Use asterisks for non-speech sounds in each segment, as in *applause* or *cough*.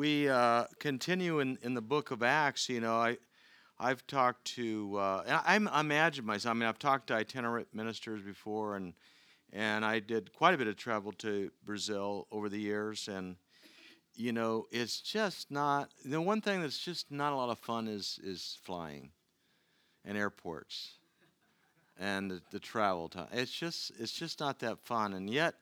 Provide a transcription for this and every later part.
we uh, continue in, in the book of Acts, you know, I, I've talked to, uh, I, I imagine myself, I mean, I've talked to itinerant ministers before, and, and I did quite a bit of travel to Brazil over the years, and, you know, it's just not, the one thing that's just not a lot of fun is, is flying and airports and the, the travel time. It's just, it's just not that fun, and yet,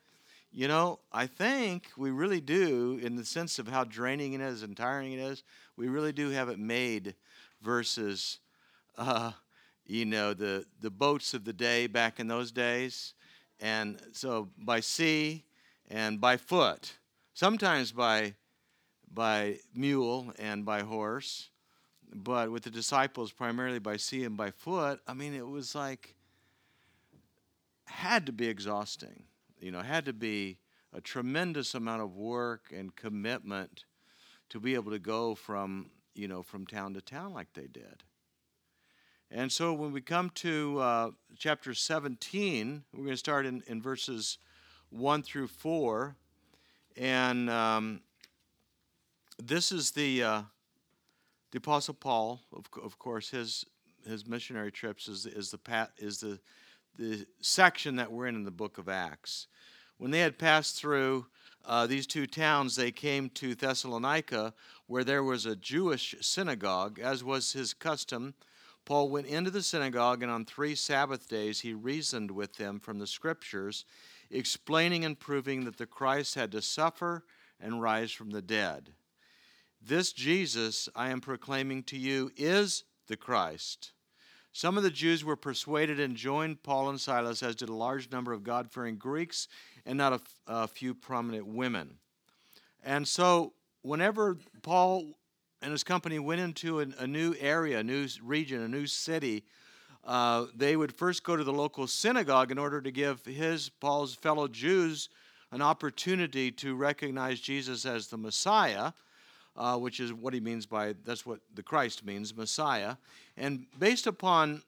you know, I think we really do, in the sense of how draining it is and tiring it is, we really do have it made versus, uh, you know, the, the boats of the day back in those days. And so by sea and by foot, sometimes by, by mule and by horse, but with the disciples primarily by sea and by foot, I mean, it was like, had to be exhausting you know, had to be a tremendous amount of work and commitment to be able to go from, you know, from town to town like they did. And so when we come to uh, chapter 17, we're going to start in, in verses 1 through 4. And um, this is the, uh, the Apostle Paul, of, of course, his, his missionary trips is, is, the, pat is the, the section that we're in in the book of Acts. When they had passed through uh, these two towns, they came to Thessalonica, where there was a Jewish synagogue, as was his custom. Paul went into the synagogue, and on three Sabbath days he reasoned with them from the Scriptures, explaining and proving that the Christ had to suffer and rise from the dead. This Jesus I am proclaiming to you is the Christ. Some of the Jews were persuaded and joined Paul and Silas, as did a large number of God fearing Greeks and not a, a few prominent women. And so, whenever Paul and his company went into a, a new area, a new region, a new city, uh, they would first go to the local synagogue in order to give his, Paul's fellow Jews, an opportunity to recognize Jesus as the Messiah uh, which is what he means by that's what the Christ means, Messiah. And based upon,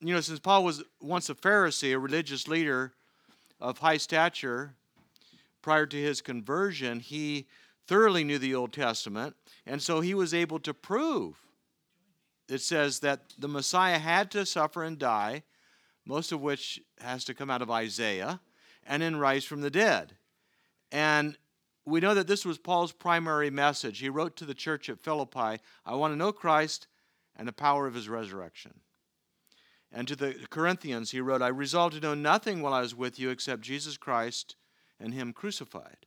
you know, since Paul was once a Pharisee, a religious leader of high stature, prior to his conversion, he thoroughly knew the Old Testament, and so he was able to prove. It says that the Messiah had to suffer and die, most of which has to come out of Isaiah, and then rise from the dead. And we know that this was Paul's primary message. He wrote to the church at Philippi, I want to know Christ and the power of his resurrection. And to the Corinthians, he wrote, I resolved to know nothing while I was with you except Jesus Christ and him crucified.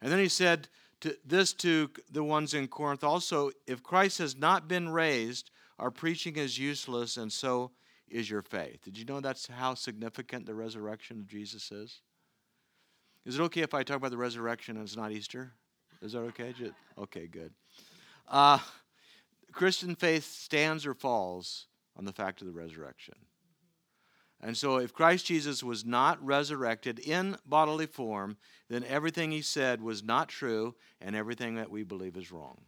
And then he said to this to the ones in Corinth also, if Christ has not been raised, our preaching is useless, and so is your faith. Did you know that's how significant the resurrection of Jesus is? Is it okay if I talk about the resurrection and it's not Easter? Is that okay? Okay, good. Uh, Christian faith stands or falls on the fact of the resurrection. And so, if Christ Jesus was not resurrected in bodily form, then everything he said was not true, and everything that we believe is wrong.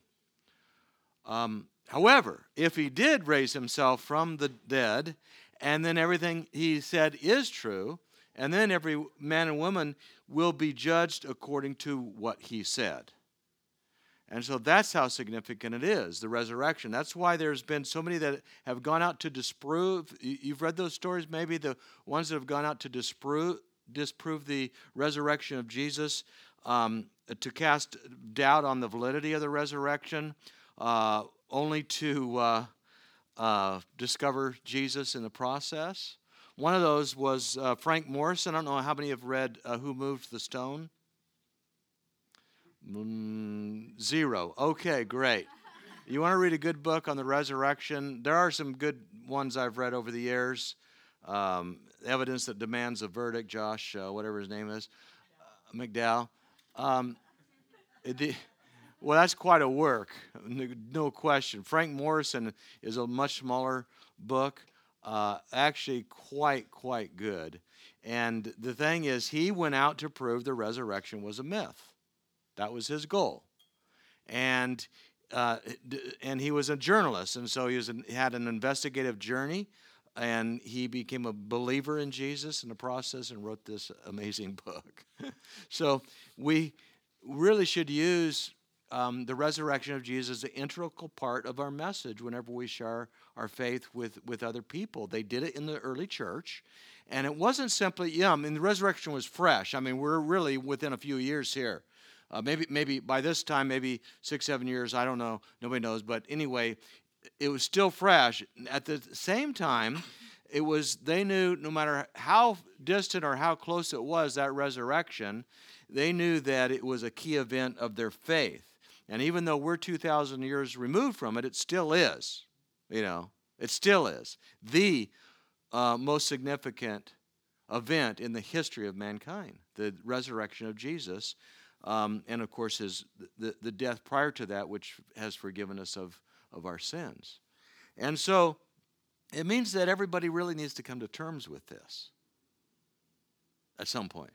Um, however, if he did raise himself from the dead, and then everything he said is true, and then every man and woman will be judged according to what he said. And so that's how significant it is, the resurrection. That's why there's been so many that have gone out to disprove. You've read those stories, maybe the ones that have gone out to disprove, disprove the resurrection of Jesus, um, to cast doubt on the validity of the resurrection, uh, only to uh, uh, discover Jesus in the process. One of those was uh, Frank Morison. I don't know how many have read uh, Who Moved the Stone? Mm, zero. Okay, great. You want to read a good book on the resurrection? There are some good ones I've read over the years. Um, Evidence that Demands a Verdict, Josh, uh, whatever his name is, uh, McDowell. Um, it, well, that's quite a work, no question. Frank Morison is a much smaller book uh, actually quite, quite good. And the thing is, he went out to prove the resurrection was a myth. That was his goal. And uh, and he was a journalist, and so he, was he had an investigative journey, and he became a believer in Jesus in the process and wrote this *laughs* amazing book. so we really should use um, the resurrection of Jesus is an integral part of our message whenever we share our faith with, with other people. They did it in the early church. And it wasn't simply, yeah, I mean, the resurrection was fresh. I mean, we're really within a few years here. Uh, maybe, maybe by this time, maybe six, seven years, I don't know. Nobody knows. But anyway, it was still fresh. At the same time, it was, they knew no matter how distant or how close it was, that resurrection, they knew that it was a key event of their faith. And even though we're 2,000 years removed from it, it still is. You know, it still is the uh, most significant event in the history of mankind the resurrection of Jesus. Um, and of course, his, the, the death prior to that, which has forgiven us of, of our sins. And so it means that everybody really needs to come to terms with this at some point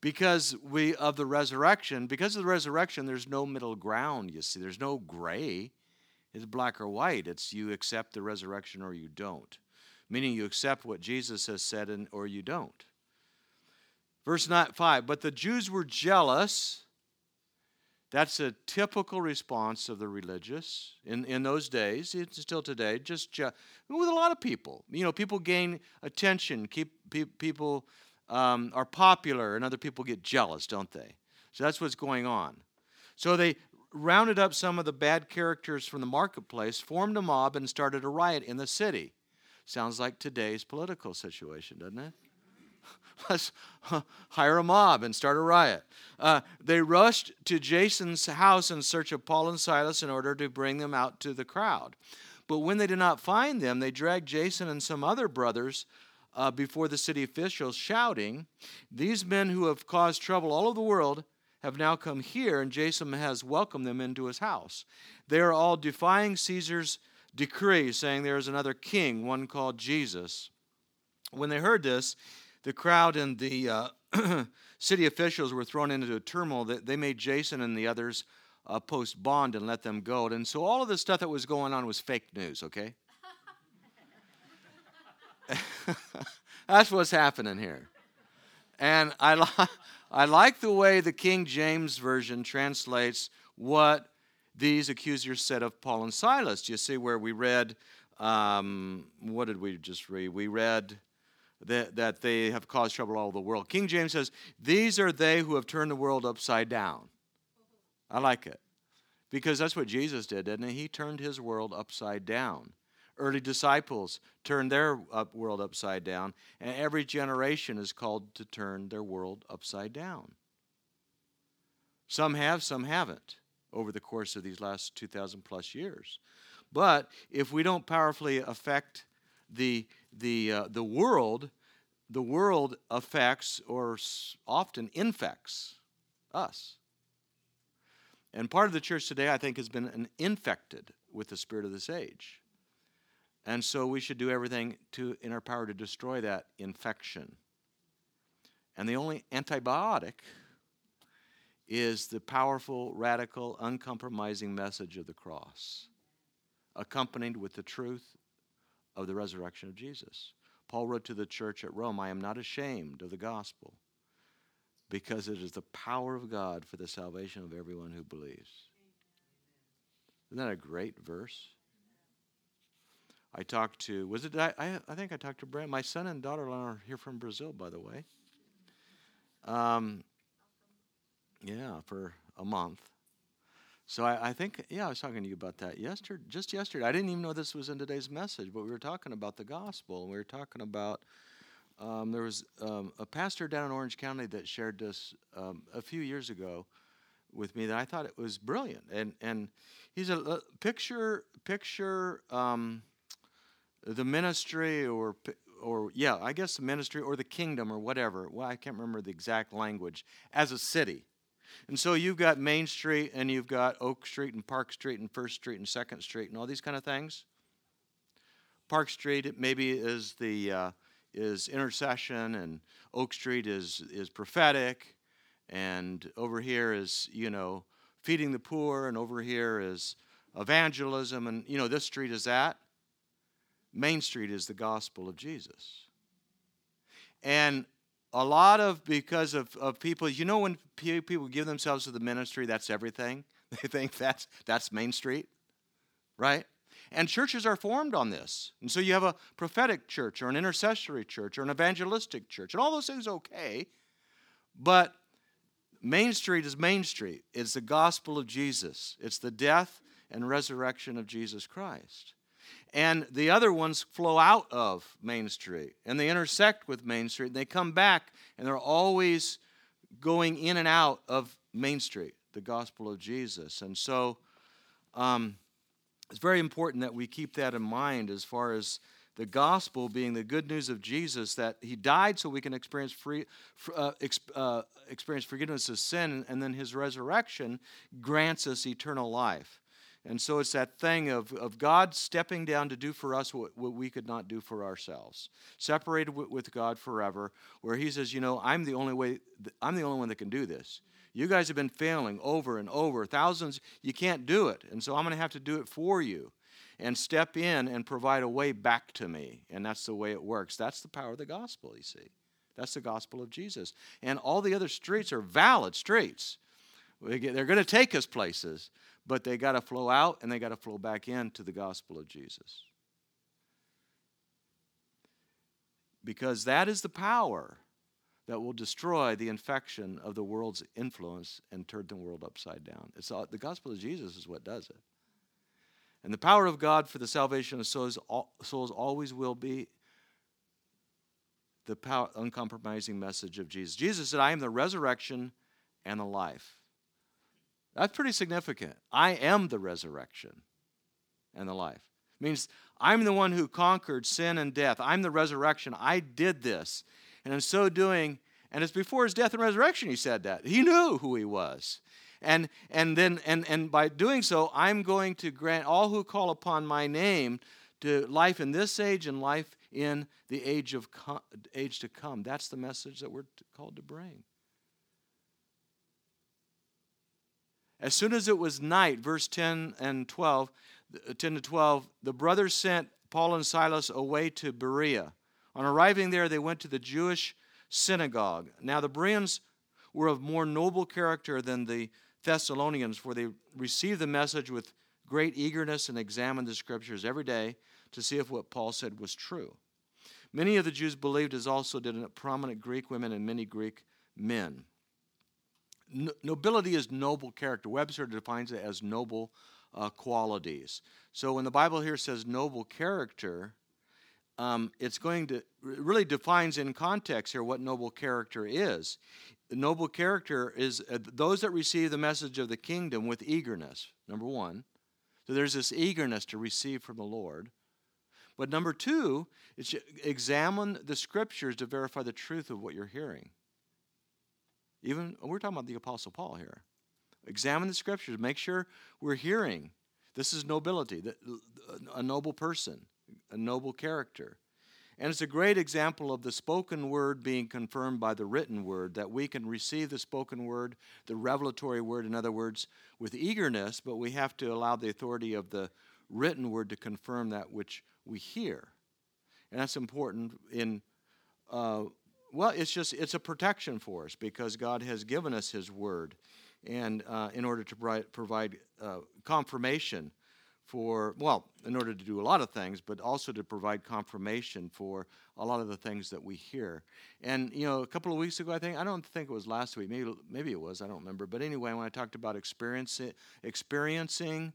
because we of the resurrection because of the resurrection there's no middle ground you see. There's no gray. It's black or white. It's you accept the resurrection or you don't. Meaning you accept what jesus has said and, or you don't. Verse 9, 5 but the jews were jealous. That's a typical response of the religious in, in those days it's still today just je- with a lot of people. You know people gain attention keep pe- people um, are popular and other people get jealous, don't they? So that's what's going on. So they rounded up some of the bad characters from the marketplace, formed a mob, and started a riot in the city. Sounds like today's political situation, doesn't it? *laughs* Let's hire a mob and start a riot. Uh, they rushed to Jason's house in search of Paul and Silas in order to bring them out to the crowd. But when they did not find them, they dragged Jason and some other brothers uh, before the city officials, shouting, These men who have caused trouble all over the world have now come here, and Jason has welcomed them into his house. They are all defying Caesar's decree, saying there is another king, one called Jesus. When they heard this, the crowd and the uh, *clears throat* city officials were thrown into a turmoil. That they made Jason and the others uh, post bond and let them go. And so all of the stuff that was going on was fake news, okay? *laughs* That's what's happening here. And I, li- *laughs* I like the way the King James Version translates what these accusers said of Paul and Silas. Do you see where we read, um, what did we just read? We read that, that they have caused trouble all the world. King James says, These are they who have turned the world upside down. I like it. Because that's what Jesus did, didn't he? He turned his world upside down early disciples turned their world upside down, and every generation is called to turn their world upside down. Some have, some haven't over the course of these last 2,000 plus years. But if we don't powerfully affect the, the, uh, the world, the world affects or often infects us. And part of the church today, I think, has been infected with the spirit of this age. And so we should do everything to, in our power to destroy that infection. And the only antibiotic is the powerful, radical, uncompromising message of the cross, accompanied with the truth of the resurrection of Jesus. Paul wrote to the church at Rome I am not ashamed of the gospel, because it is the power of God for the salvation of everyone who believes. Isn't that a great verse? I talked to, was it, I, I think I talked to Brent. My son and daughter are here from Brazil, by the way. Um, yeah, for a month. So I, I, think, yeah, I was talking to you about that yesterday, just yesterday. I didn't even know this was in today's message, but we were talking about the gospel. And we were talking about, um, there was um, a pastor down in Orange County that shared this um, a few years ago with me that I thought it was brilliant. And, and he's a, a picture, picture, um, the ministry or or yeah, I guess the ministry or the kingdom or whatever. Well, I can't remember the exact language as a city. And so you've got Main Street and you've got Oak Street and Park Street and First Street and Second Street and all these kind of things. Park Street maybe is the uh, is intercession and Oak Street is is prophetic and over here is you know feeding the poor and over here is evangelism and you know this street is that Main Street is the gospel of Jesus. And a lot of because of, of people, you know, when people give themselves to the ministry, that's everything. *laughs* They think that's that's Main Street, right? And churches are formed on this. And so you have a prophetic church or an intercessory church or an evangelistic church, and all those things okay. But Main Street is Main Street. It's the gospel of Jesus. It's the death and resurrection of Jesus Christ. And the other ones flow out of Main Street and they intersect with Main Street and they come back and they're always going in and out of Main Street, the gospel of Jesus. And so um, it's very important that we keep that in mind as far as the gospel being the good news of Jesus that he died so we can experience free uh, uh, experience forgiveness of sin and then his resurrection grants us eternal life. And so it's that thing of, of God stepping down to do for us what, what we could not do for ourselves. Separated with, with God forever, where He says, you know, I'm the only way, I'm the only one that can do this. You guys have been failing over and over, thousands, you can't do it. And so I'm going to have to do it for you and step in and provide a way back to me. And that's the way it works. That's the power of the gospel, you see. That's the gospel of Jesus. And all the other streets are valid streets. They're going to take us places but they got to flow out and they got to flow back into the gospel of Jesus. Because that is the power that will destroy the infection of the world's influence and turn the world upside down. It's all, the gospel of Jesus is what does it. And the power of God for the salvation of souls, souls always will be the power, uncompromising message of Jesus. Jesus said, I am the resurrection and the life. That's pretty significant. I am the resurrection and the life. It means I'm the one who conquered sin and death. I'm the resurrection. I did this. And in so doing, and it's before his death and resurrection he said that. He knew who he was. And and then and and by doing so, I'm going to grant all who call upon my name to life in this age and life in the age of age to come. That's the message that we're called to bring. As soon as it was night, verse 10 and 12, uh, 10 to 12, the brothers sent Paul and Silas away to Berea. On arriving there, they went to the Jewish synagogue. Now, the Bereans were of more noble character than the Thessalonians, for they received the message with great eagerness and examined the scriptures every day to see if what Paul said was true. Many of the Jews believed, as also did prominent Greek women and many Greek men nobility is noble character. Webster defines it as noble uh, qualities. So when the Bible here says noble character, um, it's going to really defines in context here what noble character is. Noble character is uh, those that receive the message of the kingdom with eagerness. Number one, so there's this eagerness to receive from the Lord. But number two, it's examine the scriptures to verify the truth of what you're hearing. Even we're talking about the Apostle Paul here. Examine the scriptures, make sure we're hearing. This is nobility, a noble person, a noble character. And it's a great example of the spoken word being confirmed by the written word, that we can receive the spoken word, the revelatory word, in other words, with eagerness, but we have to allow the authority of the written word to confirm that which we hear. And that's important in uh, well, it's just it's a protection for us because God has given us His Word, and uh, in order to provide uh, confirmation for well, in order to do a lot of things, but also to provide confirmation for a lot of the things that we hear. And you know, a couple of weeks ago, I think I don't think it was last week, maybe maybe it was, I don't remember. But anyway, when I talked about experiencing experiencing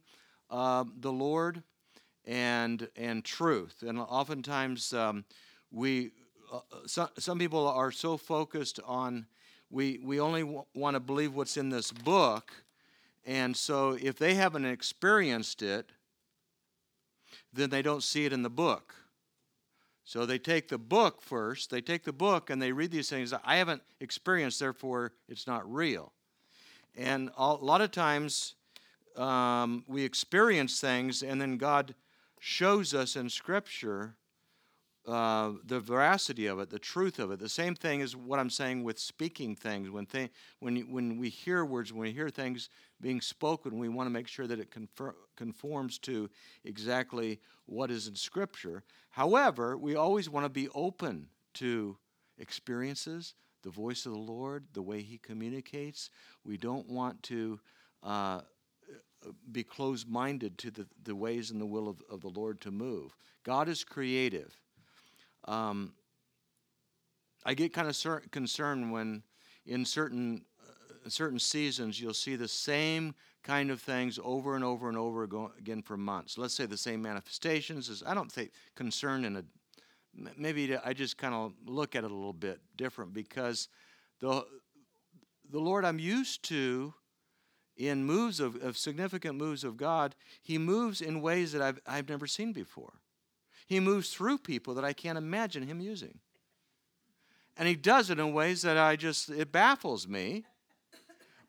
uh, the Lord and and truth, and oftentimes um, we some, some people are so focused on we, we only w- want to believe what's in this book. And so if they haven't experienced it, then they don't see it in the book. So they take the book first, they take the book and they read these things. I haven't experienced, therefore it's not real. And a lot of times um, we experience things and then God shows us in Scripture uh, the veracity of it, the truth of it. The same thing is what I'm saying with speaking things. When, when, when we hear words, when we hear things being spoken, we want to make sure that it confer- conforms to exactly what is in Scripture. However, we always want to be open to experiences the voice of the Lord, the way He communicates. We don't want to uh, be closed minded to the, the ways and the will of, of the Lord to move. God is creative. Um, I get kind of cer- concerned when in certain uh, certain seasons you'll see the same kind of things over and over and over again for months. Let's say the same manifestations. Is I don't think concern in a maybe I just kind of look at it a little bit different because the the Lord I'm used to in moves of, of significant moves of God, He moves in ways that I've I've never seen before. He moves through people that I can't imagine Him using. And He does it in ways that I just it baffles me.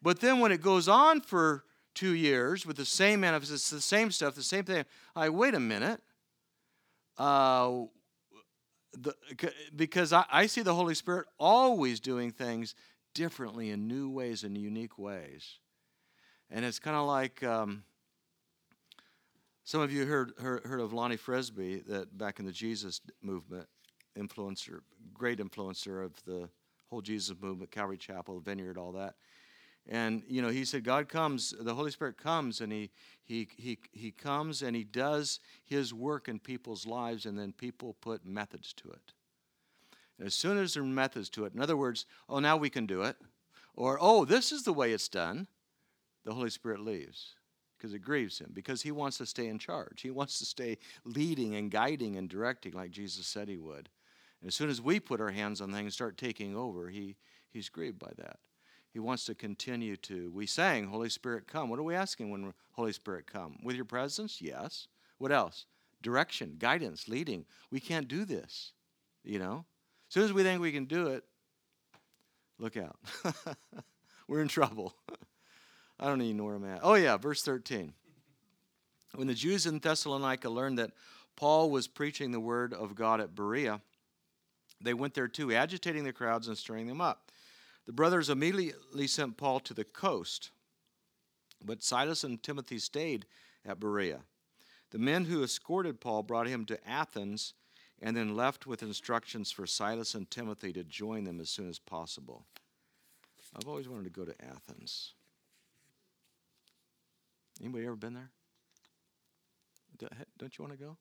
But then when it goes on for two years with the same manifestation, the same stuff, the same thing, I wait a minute. Uh, the, because I, I see the Holy Spirit always doing things differently in new ways and unique ways. And it's kind of like um, some of you heard, heard, heard of Lonnie Frisbee, that back in the Jesus movement, influencer, great influencer of the whole Jesus movement, Calvary Chapel, Vineyard, all that. And you know, he said God comes, the Holy Spirit comes, and he he he he comes and he does his work in people's lives, and then people put methods to it. And as soon as there are methods to it, in other words, oh now we can do it, or oh this is the way it's done, the Holy Spirit leaves because it grieves him because he wants to stay in charge. He wants to stay leading and guiding and directing like Jesus said he would. And as soon as we put our hands on things and start taking over, he he's grieved by that. He wants to continue to. We sang, Holy Spirit, come. What are we asking when Holy Spirit come? With your presence? Yes. What else? Direction, guidance, leading. We can't do this, you know? As soon as we think we can do it, look out. *laughs* We're in trouble. *laughs* I don't even know where I'm at. Oh, yeah, verse 13. When the Jews in Thessalonica learned that Paul was preaching the word of God at Berea, they went there too, agitating the crowds and stirring them up. The brothers immediately sent Paul to the coast, but Silas and Timothy stayed at Berea. The men who escorted Paul brought him to Athens and then left with instructions for Silas and Timothy to join them as soon as possible. I've always wanted to go to Athens. Anybody ever been there? Don't you want to go?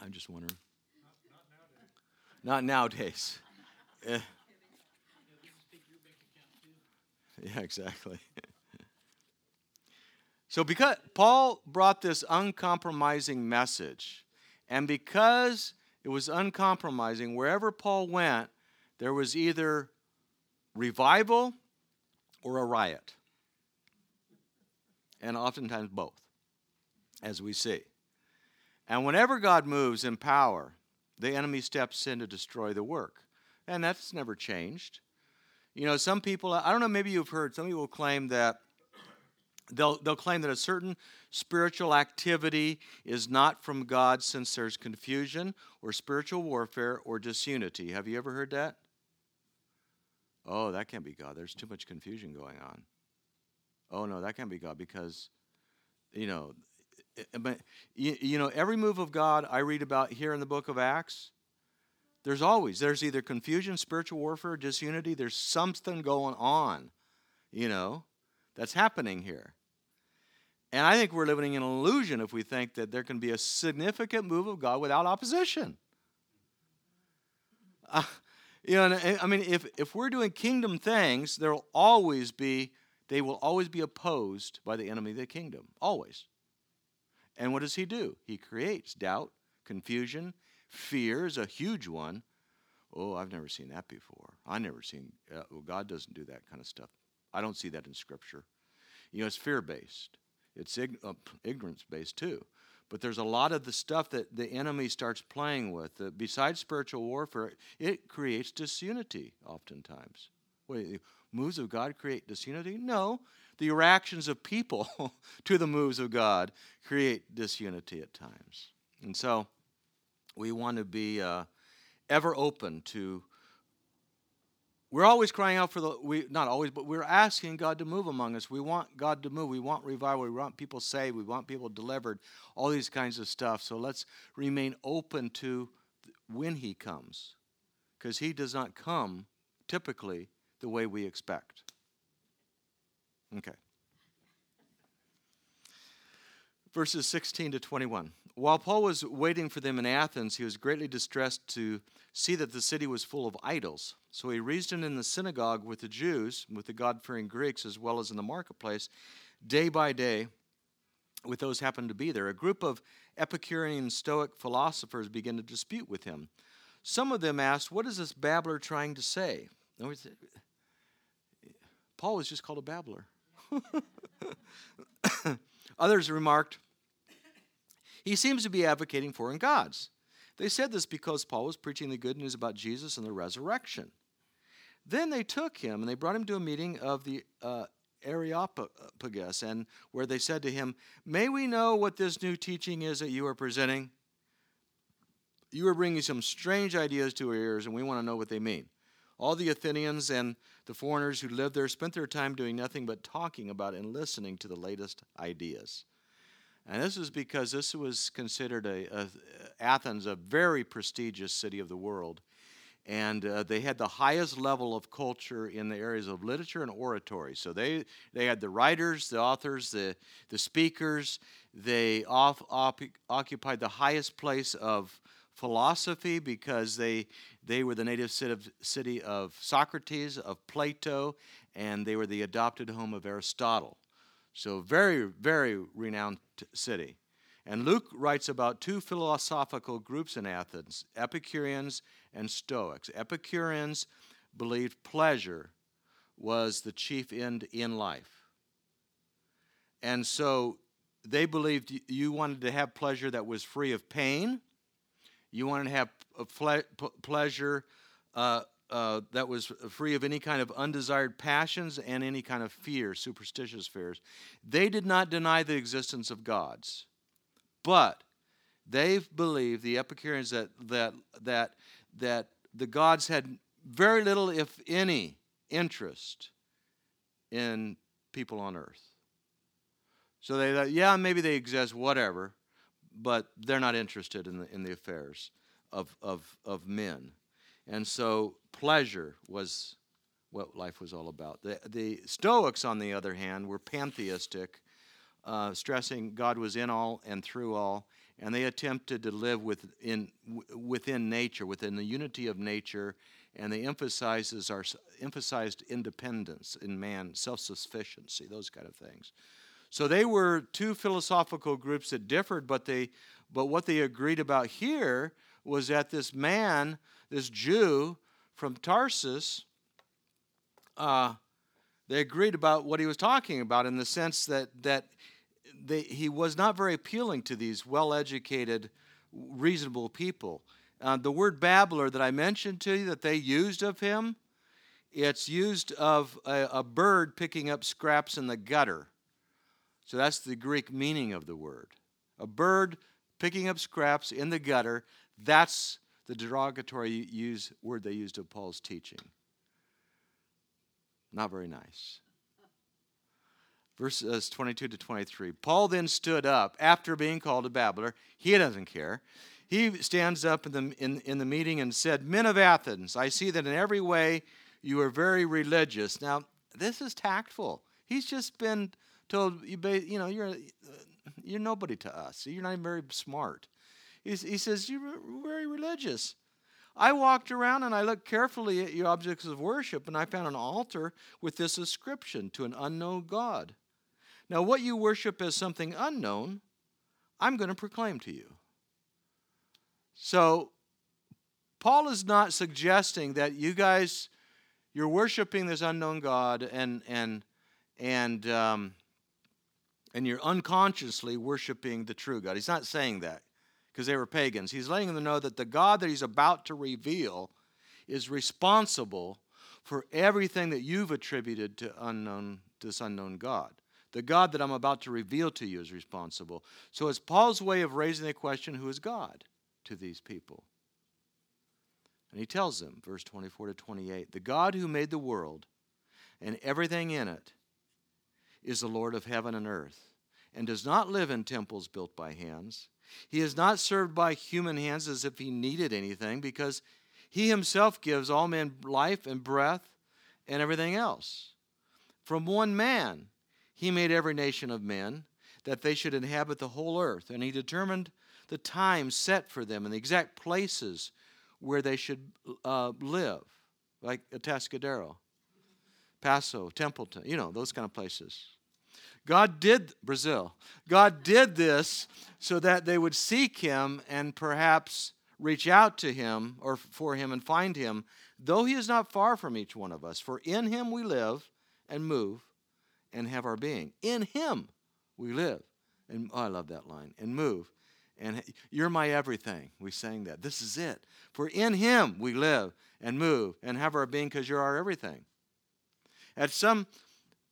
I'm just wondering. Not nowadays. Not nowadays. *laughs* Yeah, exactly. *laughs* so because Paul brought this uncompromising message, and because it was uncompromising, wherever Paul went, there was either revival or a riot. And oftentimes both, as we see. And whenever God moves in power, the enemy steps in to destroy the work. And that's never changed. You know, some people, I don't know, maybe you've heard, some people claim that they'll, they'll claim that a certain spiritual activity is not from God since there's confusion or spiritual warfare or disunity. Have you ever heard that? Oh, that can't be God. There's too much confusion going on. Oh, no, that can't be God because, you know, eh, eh, but you, you know, every move of God I read about here in the book of Acts, there's always, there's either confusion, spiritual warfare, disunity, there's something going on, you know, that's happening here. And I think we're living in an illusion if we think that there can be a significant move of God without opposition. Uh, you know, eh, I mean, if, if we're doing kingdom things, there will always be, they will always be opposed by the enemy of the kingdom. Always. And what does he do? He creates doubt, confusion, Fear is a huge one. Oh, I've never seen that before. I never seen. Uh, well, God doesn't do that kind of stuff. I don't see that in Scripture. You know, it's fear based. It's ig- uh, ignorance based too. But there's a lot of the stuff that the enemy starts playing with. Uh, besides spiritual warfare, it creates disunity oftentimes. Wait, moves of God create disunity? No. The reactions of people *laughs* to the moves of God create disunity at times. And so, we want to be uh, ever open to. We're always crying out for the, we not always, but we're asking God to move among us. We want God to move. We want revival. We want people saved. We want people delivered. All these kinds of stuff. So let's remain open to when He comes. because he does not come typically the way we expect. Okay. Verses 16 to 21. While Paul was waiting for them in Athens, he was greatly distressed to see that the city was full of idols. So he reasoned in the synagogue with the Jews, with the God fearing Greeks, as well as in the marketplace, day by day, with those who happened to be there. A group of Epicurean Stoic philosophers began to dispute with him. Some of them asked, What is this babbler trying to say? Paul was just called a babbler. *laughs* Others remarked, he seems to be advocating foreign gods. They said this because Paul was preaching the good news about Jesus and the resurrection. Then they took him and they brought him to a meeting of the uh, Areopagus, and where they said to him, May we know what this new teaching is that you are presenting? You are bringing some strange ideas to our ears, and we want to know what they mean. All the Athenians and the foreigners who lived there spent their time doing nothing but talking about and listening to the latest ideas. And this is because this was considered a, a Athens a very prestigious city of the world. And uh, they had the highest level of culture in the areas of literature and oratory. So they, they had the writers, the authors, the, the speakers. They off, op, occupied the highest place of philosophy because they, they were the native city of Socrates, of Plato, and they were the adopted home of Aristotle. So, very, very renowned city. And Luke writes about two philosophical groups in Athens Epicureans and Stoics. Epicureans believed pleasure was the chief end in life. And so they believed you wanted to have pleasure that was free of pain, you wanted to have a pleasure uh, uh, that was free of any kind of undesired passions and any kind of fear, superstitious fears. They did not deny the existence of gods, but they believed the Epicureans that that that that the gods had very little, if any, interest in people on earth. So they thought, yeah, maybe they exist, whatever, but they're not interested in the in the affairs of of of men. And so pleasure was what life was all about. The, the Stoics, on the other hand, were pantheistic, uh, stressing God was in all and through all, and they attempted to live within, within nature, within the unity of nature, and they emphasizes our, emphasized independence in man, self-sufficiency, those kind of things. So they were two philosophical groups that differed, but they, but what they agreed about here was that this man this Jew from Tarsus, uh, they agreed about what he was talking about in the sense that, that they, he was not very appealing to these well educated, reasonable people. Uh, the word babbler that I mentioned to you that they used of him, it's used of a, a bird picking up scraps in the gutter. So that's the Greek meaning of the word. A bird picking up scraps in the gutter, that's the derogatory use, word they used of Paul's teaching. Not very nice. Verses 22 to 23. Paul then stood up after being called a babbler. He doesn't care. He stands up in the, in, in the meeting and said, Men of Athens, I see that in every way you are very religious. Now, this is tactful. He's just been told, you, you know, you're, you're nobody to us. You're not even very smart. He says, You're very religious. I walked around and I looked carefully at your objects of worship, and I found an altar with this inscription to an unknown God. Now, what you worship as something unknown, I'm going to proclaim to you. So, Paul is not suggesting that you guys, you're worshiping this unknown God and, and, and, um, and you're unconsciously worshiping the true God. He's not saying that because they were pagans. He's letting them know that the God that he's about to reveal is responsible for everything that you've attributed to unknown to this unknown God. The God that I'm about to reveal to you is responsible. So it's Paul's way of raising the question, who is God to these people? And he tells them, verse 24 to 28, the God who made the world and everything in it is the Lord of heaven and earth, and does not live in temples built by hands he is not served by human hands as if he needed anything, because He himself gives all men life and breath and everything else. From one man, he made every nation of men that they should inhabit the whole earth, and he determined the time set for them and the exact places where they should uh, live, like Atascadero, Paso, Templeton, you know, those kind of places. God did Brazil. God did this so that they would seek him and perhaps reach out to him or for him and find him, though he is not far from each one of us. For in him we live and move and have our being. In him we live. And oh, I love that line. And move. And you're my everything. We sang that. This is it. For in him we live and move and have our being because you're our everything. At some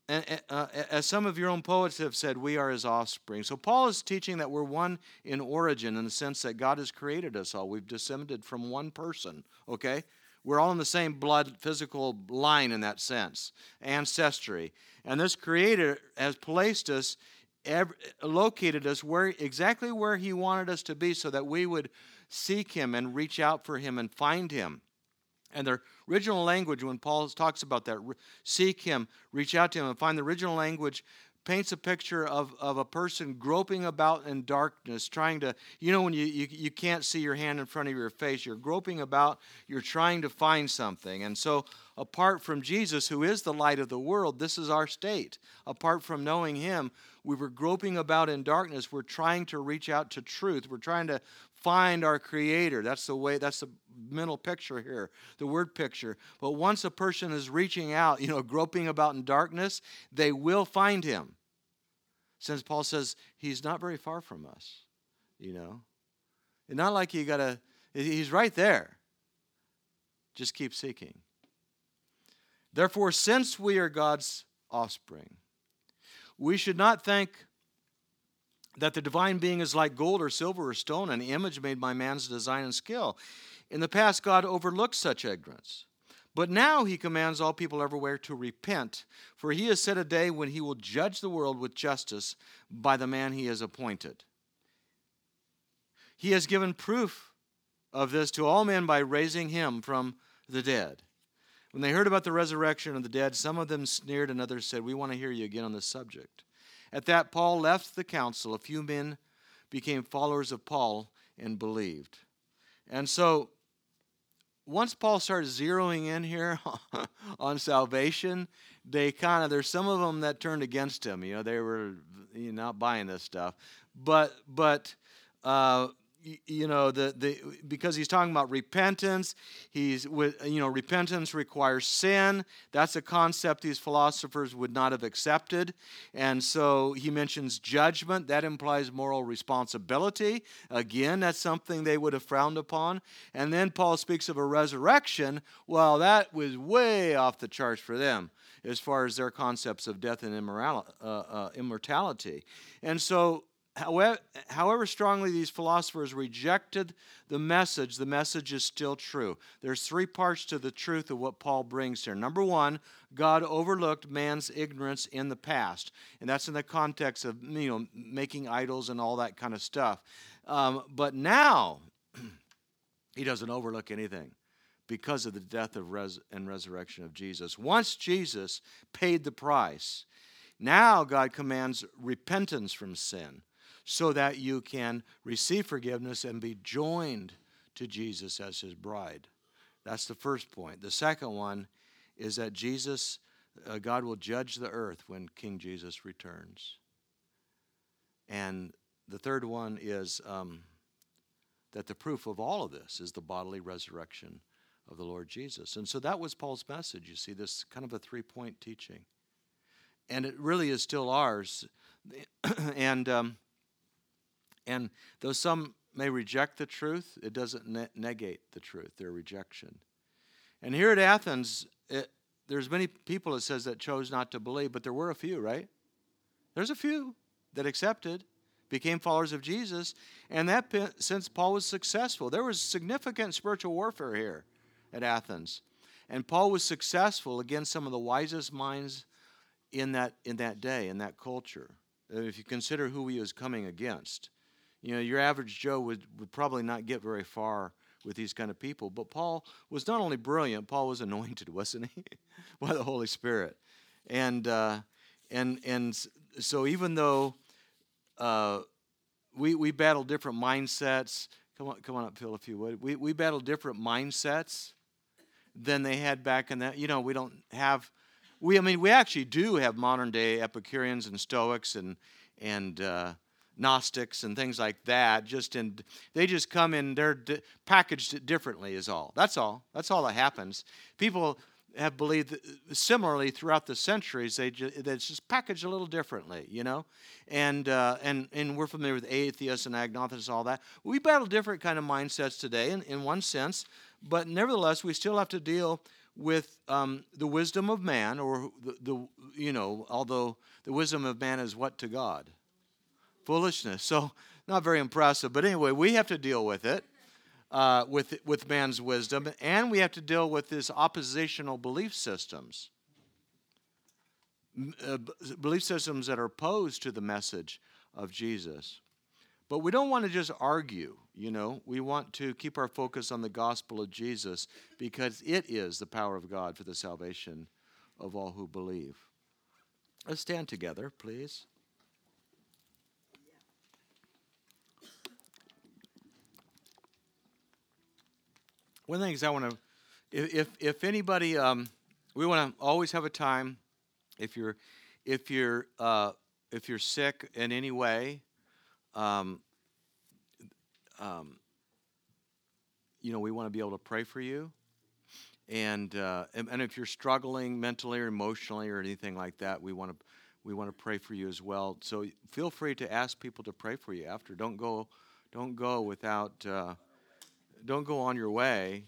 uh, as some of your own poets have said, we are his offspring. So Paul is teaching that we're one in origin in the sense that God has created us all. We've descended from one person, okay? We're all in the same blood, physical line in that sense, ancestry. And this Creator has placed us, located us where exactly where He wanted us to be, so that we would seek Him and reach out for Him and find Him. And the original language, when Paul talks about that, seek Him, reach out to Him, and find the original language paints a picture of, of a person groping about in darkness, trying to, you know, when you, you, you can't see your hand in front of your face, you're groping about, you're trying to find something. And so, apart from Jesus, who is the light of the world, this is our state. Apart from knowing Him, we were groping about in darkness. We're trying to reach out to truth. We're trying to find our Creator. That's the way, that's the mental picture here, the word picture. But once a person is reaching out, you know, groping about in darkness, they will find Him. Since Paul says he's not very far from us, you know. It's not like you got to, he's right there. Just keep seeking. Therefore, since we are God's offspring, we should not think that the divine being is like gold or silver or stone, an image made by man's design and skill. In the past, God overlooked such ignorance. But now he commands all people everywhere to repent, for he has set a day when he will judge the world with justice by the man he has appointed. He has given proof of this to all men by raising him from the dead. When they heard about the resurrection of the dead, some of them sneered and others said, We want to hear you again on this subject. At that, Paul left the council. A few men became followers of Paul and believed. And so once Paul starts zeroing in here *laughs* on salvation, they kind of there's some of them that turned against him. You know, they were you know, not buying this stuff, but but uh, you know the the because he's talking about repentance he's with you know repentance requires sin. That's a concept these philosophers would not have accepted. And so he mentions judgment. That implies moral responsibility. Again that's something they would have frowned upon. And then paul speaks of a resurrection. Well that was way off the charts for them as far as their concepts of death and uh, uh, immortality. And so However, however strongly these philosophers rejected the message, the message is still true. There's three parts to the truth of what Paul brings here. Number one, God overlooked man's ignorance in the past, and that's in the context of you know making idols and all that kind of stuff. Um, but now, *clears throat* He doesn't overlook anything because of the death of res- and resurrection of Jesus. Once Jesus paid the price, now God commands repentance from sin so that you can receive forgiveness and be joined to Jesus as his bride. That's the first point. The second one is that Jesus, uh, God will judge the earth when King Jesus returns. And the third one is um, that the proof of all of this is the bodily resurrection of the Lord Jesus. And so that was Paul's message. You see, this kind of a three point teaching. And it really is still ours. *clears throat* and um, and though some may reject the truth, it doesn't ne- negate the truth, their rejection. And here at Athens, it, there's many people, it says, that chose not to believe, but there were a few, right? There's a few that accepted, became followers of Jesus, and that since Paul was successful, there was significant spiritual warfare here at Athens. And Paul was successful against some of the wisest minds in that, in that day, in that culture. If you consider who he was coming against. You know, your average Joe would, would probably not get very far with these kind of people. But Paul was not only brilliant, Paul was *laughs* anointed, wasn't he, *laughs* by the Holy Spirit, and uh, and and so even though uh, we we battle different mindsets, come on, come on up, Phil, if you would. We we battle different mindsets than they had back in that. You know, we don't have. We, I mean, we actually do have modern day Epicureans and Stoics and and uh, Gnostics and things like that. Just in, they just come in, they're packaged differently, is all. That's all. That's all that happens. People have believed similarly throughout the centuries. They just, it's just packaged a little differently, you know, and uh, and and we're familiar with atheists and agnostics, all that. We battle different kind of mindsets today, in, in one sense, but nevertheless, we still have to deal with um, the wisdom of man, or the, the you know, although the wisdom of man is what to God foolishness. So, not very impressive. But anyway, we have to deal with it, uh, with, with man's wisdom, and we have to deal with his oppositional belief systems. Uh, belief systems that are opposed to the message of Jesus. But we don't want to just argue, you know. We want to keep our focus on the gospel of Jesus because it is the power of God for the salvation of all who believe. Let's stand together, please. One of the things I want to, if if anybody, um, we want to always have a time. If you're, if you're, uh, if you're sick in any way, um, um, you know, we want to be able to pray for you. And, uh, and, and if you're struggling mentally or emotionally or anything like that, we want to we want to pray for you as well. So feel free to ask people to pray for you after. Don't go don't go without. Uh, don't go on your way.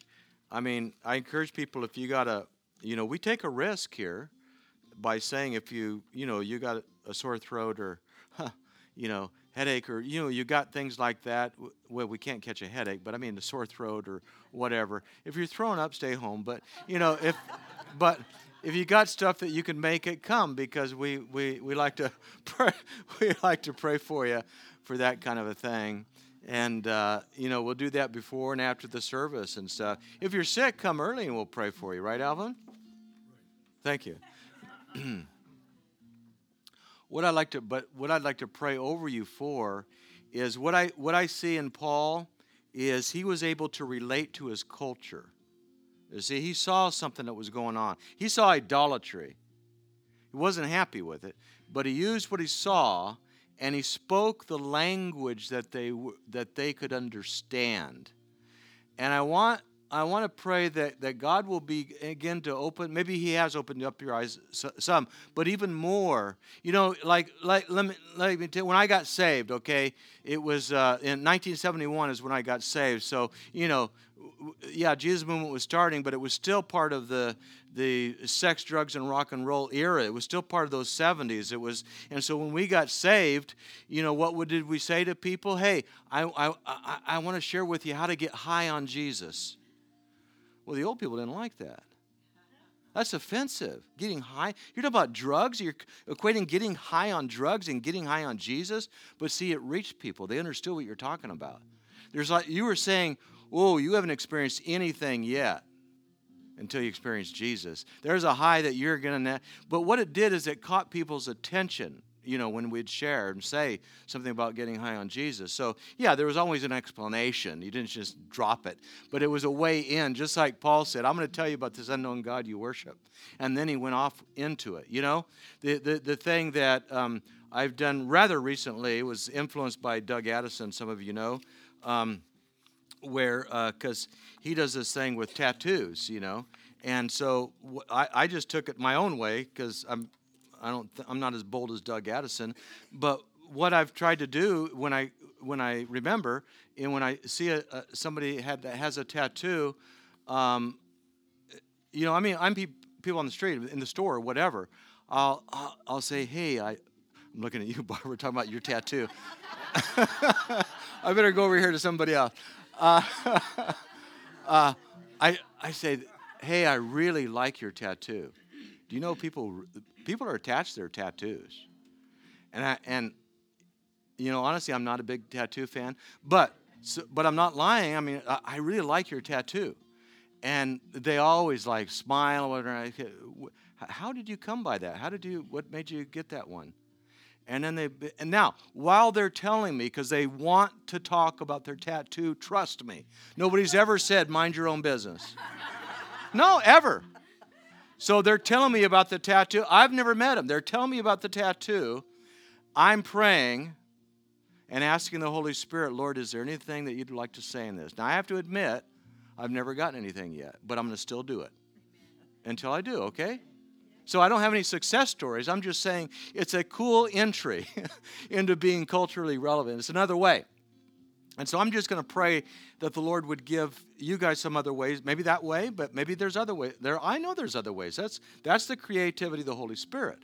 I mean, I encourage people if you got a, you know, we take a risk here by saying if you, you know, you got a sore throat or, huh, you know, headache or, you know, you got things like that. Well, we can't catch a headache, but I mean, a sore throat or whatever. If you're throwing up, stay home. But, you know, if, but, if you got stuff that you can make it come because we, we, we like to *laughs* pray we like to pray for you for that kind of a thing and uh, you know we'll do that before and after the service and stuff. If you're sick, come early and we'll pray for you. Right, Alvin? Thank you. *clears throat* what I like to, but what I'd like to pray over you for is what I what I see in Paul is he was able to relate to his culture. You see, he saw something that was going on. He saw idolatry. He wasn't happy with it, but he used what he saw and he spoke the language that they that they could understand. And I want I want to pray that, that God will be again to open. Maybe He has opened up your eyes some, but even more. You know, like like let me let me tell. When I got saved, okay, it was uh, in 1971 is when I got saved. So you know, yeah, Jesus movement was starting, but it was still part of the the sex, drugs, and rock and roll era. It was still part of those 70s. It was, and so when we got saved, you know, what did we say to people? Hey, I, I, I, I want to share with you how to get high on Jesus. Well, the old people didn't like that. That's offensive. Getting high. You're talking about drugs. You're equating getting high on drugs and getting high on Jesus. But see, it reached people. They understood what you're talking about. There's like you were saying, "Oh, you haven't experienced anything yet." until you experience Jesus. There's a high that you're going to, but what it did is it caught people's attention, you know, when we'd share and say something about getting high on Jesus. So, yeah, there was always an explanation. You didn't just drop it, but it was a way in, just like Paul said, I'm going to tell you about this unknown God you worship. And then he went off into it, you know? The, the, the thing that um, I've done rather recently was influenced by Doug Addison, some of you know. Um, where because uh, he does this thing with tattoos, you know, and so I, I just took it my own way because I'm I don't th- I'm not as bold as Doug Addison, but what I've tried to do when I when I remember and when I see a, a somebody had that has a tattoo, um, you know, I mean, I'm pe- people on the street in the store or whatever. I'll, I'll I'll say, hey, I I'm looking at you, *laughs* Barbara, talking about your tattoo. *laughs* I better go over here to somebody else. Uh, *laughs* uh, I, I say, hey, I really like your tattoo. Do you know people people are attached to their tattoos? And I, and you know, honestly, I'm not a big tattoo fan, but So, but I'm not lying. I mean, I, I really like your tattoo. And they always like smile. How did you come by that? How did you, what made you get that one? And then they, and now, while they're telling me, because they want to talk about their tattoo, trust me, nobody's ever said, mind your own business. no, ever. So they're telling me about the tattoo. I've never met them. They're telling me about the tattoo. I'm praying and asking the Holy Spirit, Lord, is there anything that you'd like to say in this? Now, I have to admit, I've never gotten anything yet, but I'm going to still do it until I do, okay? So I don't have any success stories. I'm just saying it's a cool entry *laughs* into being culturally relevant. It's another way. And so I'm just going to pray that the Lord would give you guys some other ways, maybe that way, but maybe there's other ways. There I know there's other ways. That's that's the creativity of the Holy Spirit.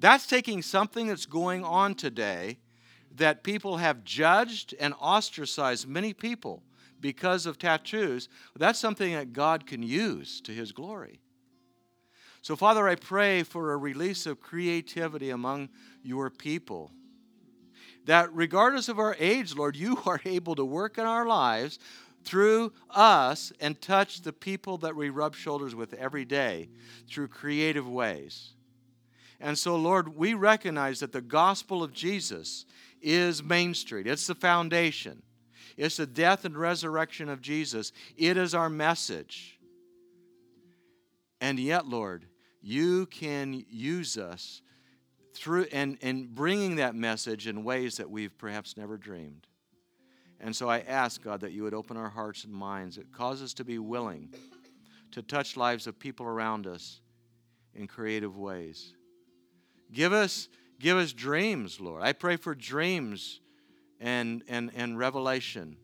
That's taking something that's going on today that people have judged and ostracized many people because of tattoos. That's something that God can use to his glory. So, Father, I pray for a release of creativity among your people. That regardless of our age, Lord, you *laughs* are able to work in our lives through us and touch the people that we rub shoulders with every day through creative ways. And so, Lord, we recognize that the gospel of Jesus is Main Street, it's the foundation, it's the death and resurrection of Jesus. It is our message. And yet, Lord, you can use us through and, and bringing that message in ways that we've perhaps never dreamed. And so I ask, God, that you would open our hearts and minds. It cause us to be willing to touch lives of people around us in creative ways. Give us, give us dreams, Lord. I pray for dreams and, and, and revelation.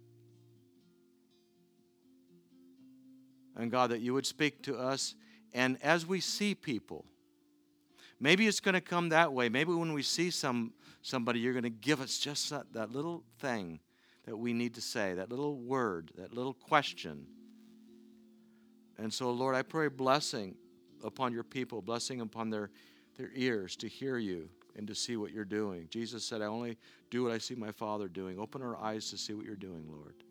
And God, that you would speak to us and as we see people, maybe it's going to come that way. Maybe when we see some somebody, you're going to give us just that, that little thing that we need to say, that little word, that little question. And so, Lord, I pray blessing upon your people, blessing upon their, their ears to hear you and to see what you're doing. Jesus said, I only do what I see my Father doing. Open our eyes to see what you're doing, Lord.